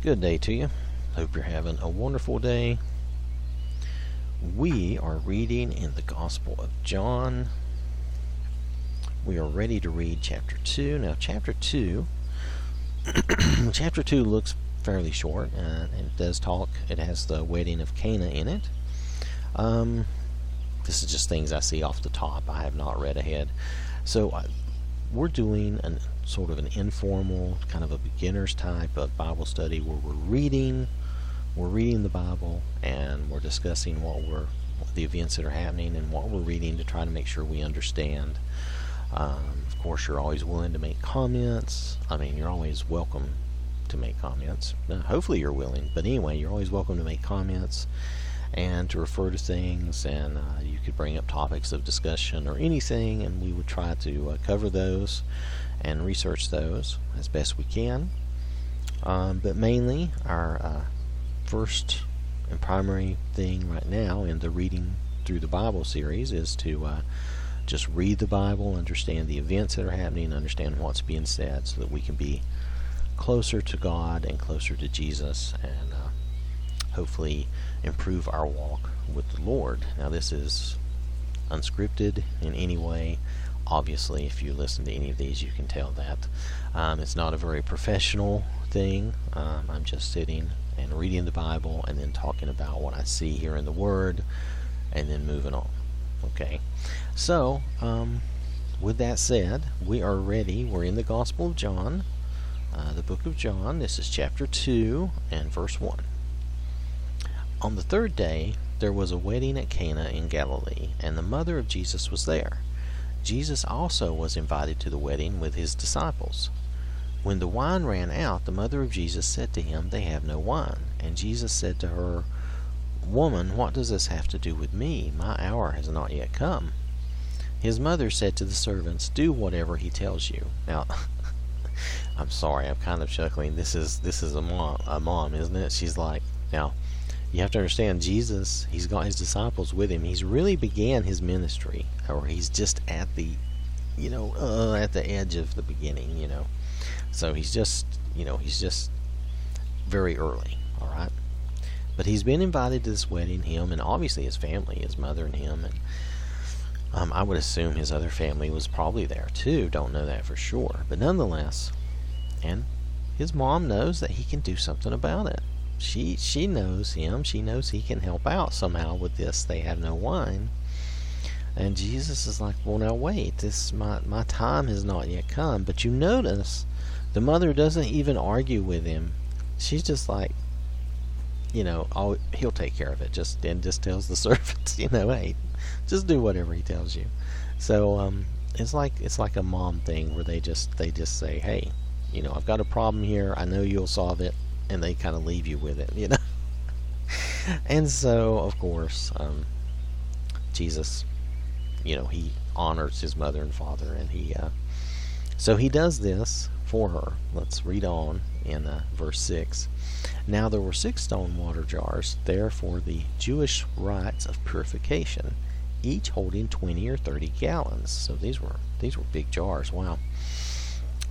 Good day to you. Hope you're having a wonderful day. We are reading in the Gospel of John. We are ready to read chapter 2. Now, chapter 2 chapter 2 looks fairly short and it does talk it has the wedding of Cana in it. Um, this is just things I see off the top. I have not read ahead. So uh, we're doing an sort of an informal, kind of a beginner's type of Bible study where we're reading, we're reading the Bible, and we're discussing what we're, the events that are happening, and what we're reading to try to make sure we understand. Um, of course, you're always willing to make comments. I mean, you're always welcome to make comments. Now, hopefully, you're willing, but anyway, you're always welcome to make comments and to refer to things, and uh, you could bring up topics of discussion or anything, and we would try to uh, cover those and research those as best we can. Um, but mainly, our uh, first and primary thing right now in the reading through the Bible series is to uh, just read the Bible, understand the events that are happening, understand what's being said, so that we can be closer to God and closer to Jesus, and uh, hopefully improve our walk with the Lord. Now, this is unscripted in any way. Obviously, if you listen to any of these, you can tell that. Um, it's not a very professional thing. Um, I'm just sitting and reading the Bible and then talking about what I see here in the Word and then moving on. Okay? So, um, with that said, we are ready. We're in the Gospel of John, uh, the book of John. This is chapter 2 and verse 1. On the third day, there was a wedding at Cana in Galilee, and the mother of Jesus was there. Jesus also was invited to the wedding with his disciples. When the wine ran out, the mother of Jesus said to him, They have no wine. And Jesus said to her, Woman, what does this have to do with me? My hour has not yet come. His mother said to the servants, Do whatever he tells you. Now, I'm sorry, I'm kind of chuckling. This is this is a mom, a mom, isn't it? She's like, now, you have to understand Jesus he's got his disciples with him. He's really began his ministry or he's just at the you know uh, at the edge of the beginning you know. So he's just you know he's just very early all right? But he's been invited to this wedding him and obviously his family his mother and him and um, i would assume his other family was probably there too don't know that for sure. But nonetheless and his mom knows that he can do something about it she she knows him. She knows he can help out somehow with this. They have no wine. And Jesus is like, well, now wait. This my my time has not yet come. But you notice, the mother doesn't even argue with him. She's just like, you know, oh, he'll take care of it. Just and just tells the servants, you know, hey, just do whatever he tells you. So um, it's like it's like a mom thing where they just they just say, hey, you know, I've got a problem here. I know you'll solve it and they kind of leave you with it, you know. and so, of course, um, Jesus, you know, he honors his mother and father, and he, uh, so he does this for her. Let's read on in uh, verse six. Now there were six stone water jars there for the Jewish rites of purification, each holding twenty or thirty gallons. So these were these were big jars. Wow.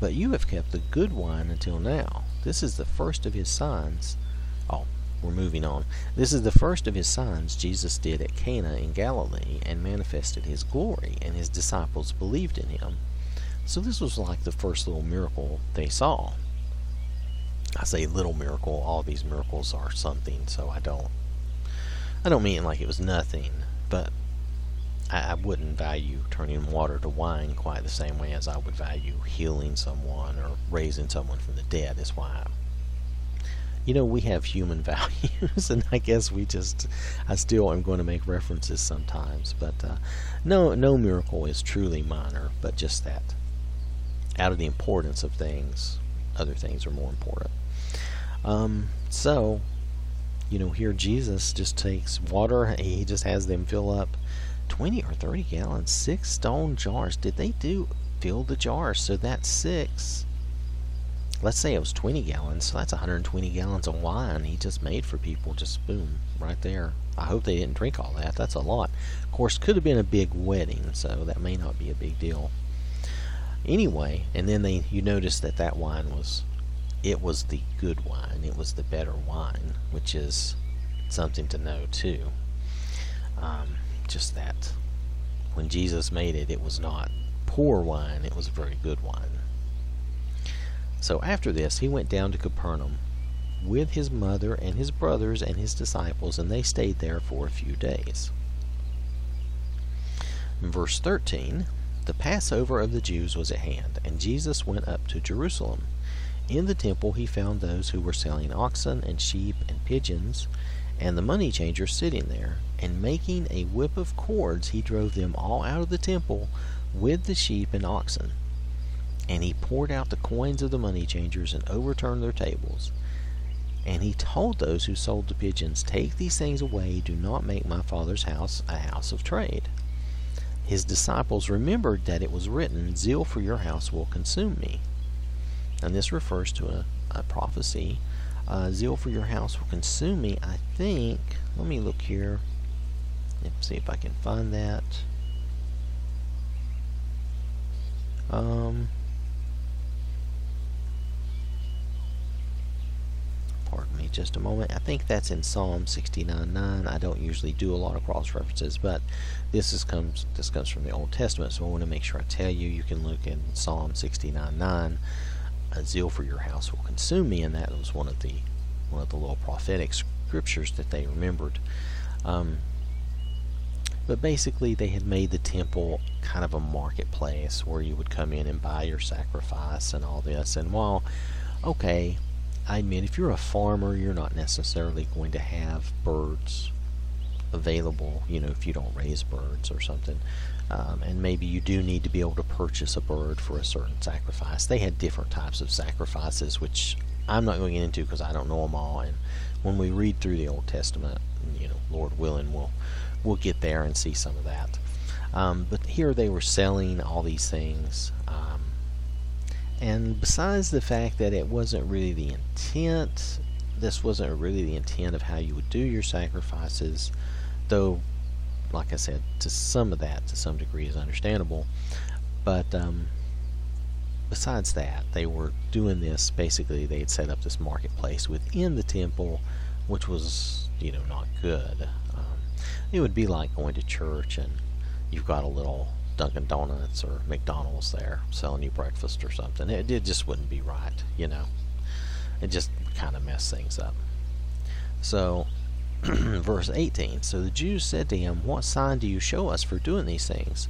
But you have kept the good wine until now. This is the first of his signs. Oh, we're moving on. This is the first of his signs Jesus did at Cana in Galilee and manifested his glory, and his disciples believed in him. So this was like the first little miracle they saw. I say little miracle, all these miracles are something, so I don't I don't mean like it was nothing, but I, I wouldn't value turning water to wine quite the same way as I would value healing someone or raising someone from the dead. That's why I, you know, we have human values, and I guess we just, I still am going to make references sometimes, but uh, no, no miracle is truly minor, but just that. Out of the importance of things, other things are more important. Um, so, you know, here Jesus just takes water, he just has them fill up 20 or 30 gallons, six stone jars. Did they do fill the jars? So that's six. Let's say it was 20 gallons, so that's 120 gallons of wine he just made for people. Just boom, right there. I hope they didn't drink all that. That's a lot. Of course, could have been a big wedding, so that may not be a big deal. Anyway, and then they you notice that that wine was it was the good wine. It was the better wine, which is something to know too. Um, just that when Jesus made it, it was not poor wine, it was a very good wine. So after this, he went down to Capernaum with his mother and his brothers and his disciples, and they stayed there for a few days. In verse 13, the Passover of the Jews was at hand, and Jesus went up to Jerusalem. In the temple he found those who were selling oxen and sheep and pigeons, and the money changers sitting there. And making a whip of cords, he drove them all out of the temple with the sheep and oxen. And he poured out the coins of the money changers and overturned their tables. And he told those who sold the pigeons, Take these things away, do not make my father's house a house of trade. His disciples remembered that it was written, Zeal for your house will consume me. And this refers to a, a prophecy. Uh, Zeal for your house will consume me. I think, let me look here. Let's see if I can find that. Um, pardon me just a moment. I think that's in Psalm 69.9. I don't usually do a lot of cross references, but this is comes this comes from the Old Testament, so I want to make sure I tell you. You can look in Psalm 69.9. A zeal for your house will consume me, and that was one of the one of the little prophetic scriptures that they remembered. Um, but basically, they had made the temple kind of a marketplace where you would come in and buy your sacrifice and all this. And while, okay, I admit if you're a farmer, you're not necessarily going to have birds available, you know, if you don't raise birds or something. Um, and maybe you do need to be able to purchase a bird for a certain sacrifice. They had different types of sacrifices, which I'm not going into because I don't know them all. And when we read through the Old Testament, you know, Lord willing, we'll we'll get there and see some of that. Um, but here they were selling all these things. Um, and besides the fact that it wasn't really the intent, this wasn't really the intent of how you would do your sacrifices, though, like I said, to some of that, to some degree, is understandable. But um, besides that, they were doing this basically, they had set up this marketplace within the temple, which was, you know, not good. It would be like going to church and you've got a little Dunkin' Donuts or McDonald's there selling you breakfast or something. It, it just wouldn't be right, you know. It just kind of messed things up. So, verse 18 So the Jews said to him, What sign do you show us for doing these things?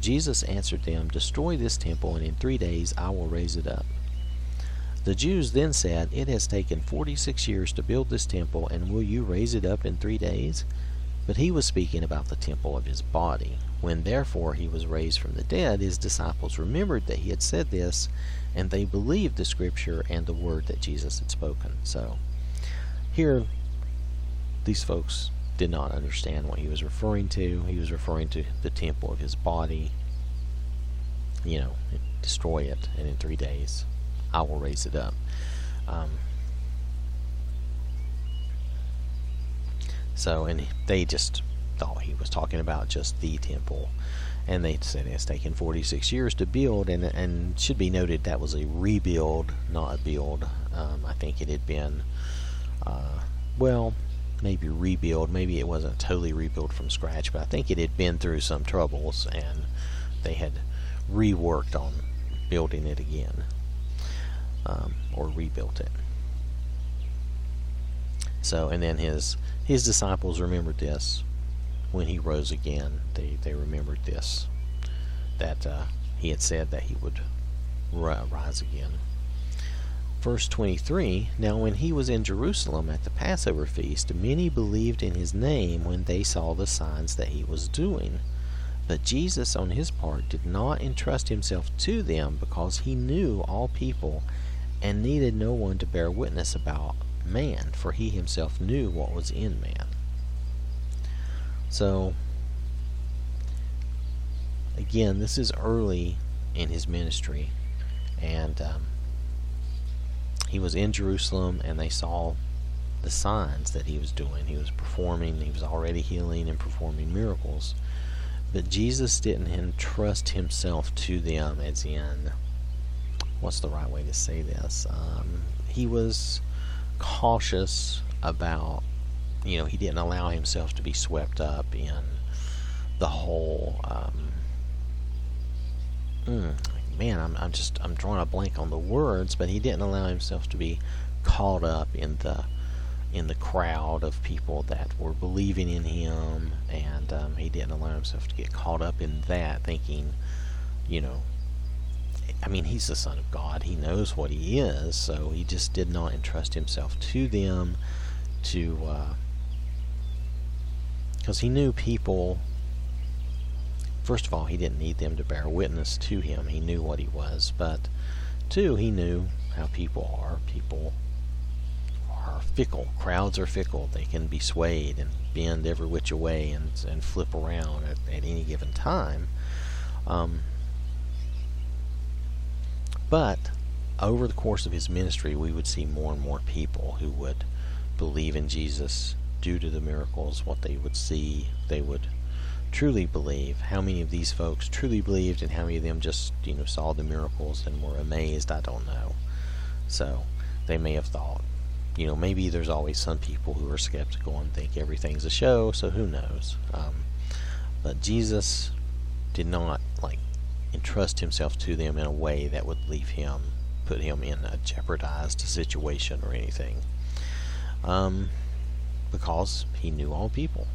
Jesus answered them, Destroy this temple, and in three days I will raise it up. The Jews then said, It has taken forty six years to build this temple, and will you raise it up in three days? But he was speaking about the temple of his body. When therefore he was raised from the dead, his disciples remembered that he had said this, and they believed the scripture and the word that Jesus had spoken. So here, these folks did not understand what he was referring to. He was referring to the temple of his body. You know, destroy it, and in three days I will raise it up. Um, So, and they just thought he was talking about just the temple. And they said it's taken 46 years to build, and and should be noted that was a rebuild, not a build. Um, I think it had been, uh, well, maybe rebuild. Maybe it wasn't totally rebuilt from scratch, but I think it had been through some troubles, and they had reworked on building it again, um, or rebuilt it. So, and then his his disciples remembered this when he rose again. They they remembered this that uh, he had said that he would rise again. Verse 23 Now, when he was in Jerusalem at the Passover feast, many believed in his name when they saw the signs that he was doing. But Jesus, on his part, did not entrust himself to them because he knew all people and needed no one to bear witness about man, for he himself knew what was in man. So, again, this is early in his ministry, and um, he was in Jerusalem, and they saw the signs that he was doing. He was performing, he was already healing and performing miracles. But Jesus didn't entrust himself to them as in, what's the right way to say this? Um, he was cautious about, you know, he didn't allow himself to be swept up in the whole. Um, mm, man, I'm, I'm just I'm drawing a blank on the words, but he didn't allow himself to be caught up in the in the crowd of people that were believing in him, and um, he didn't allow himself to get caught up in that, thinking, you know, I mean, he's the Son of God. He knows what he is, so he just did not entrust himself to them to. Because uh, he knew people. First of all, he didn't need them to bear witness to him. He knew what he was. But, two, he knew how people are. People are fickle. Crowds are fickle. They can be swayed and bend every which way and, and flip around at, at any given time. Um, but over the course of his ministry, we would see more and more people who would believe in Jesus due to the miracles, what they would see, they would truly believe. How many of these folks truly believed, and how many of them just, you know, saw the miracles and were amazed, I don't know. So they may have thought, you know, maybe there's always some people who are skeptical and think everything's a show, so who knows? Um, but Jesus did not like entrust himself to them in a way that would leave him, put him in a jeopardized situation or anything. Um, because he knew all people,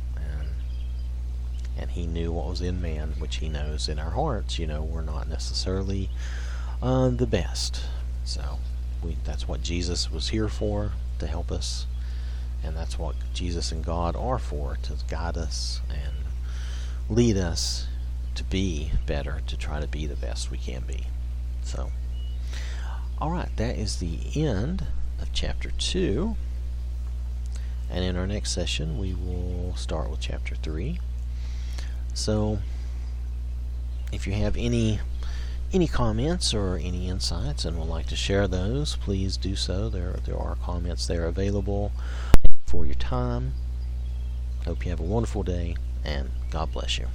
and he knew what was in man, which he knows in our hearts. You know, we're not necessarily uh, the best, so we, that's what Jesus was here for to help us, and that's what Jesus and God are for to guide us and lead us to be better, to try to be the best we can be. So, all right, that is the end of chapter 2. And in our next session, we will start with chapter 3. So, if you have any any comments or any insights and would like to share those, please do so. There there are comments there available for your time. Hope you have a wonderful day and God bless you.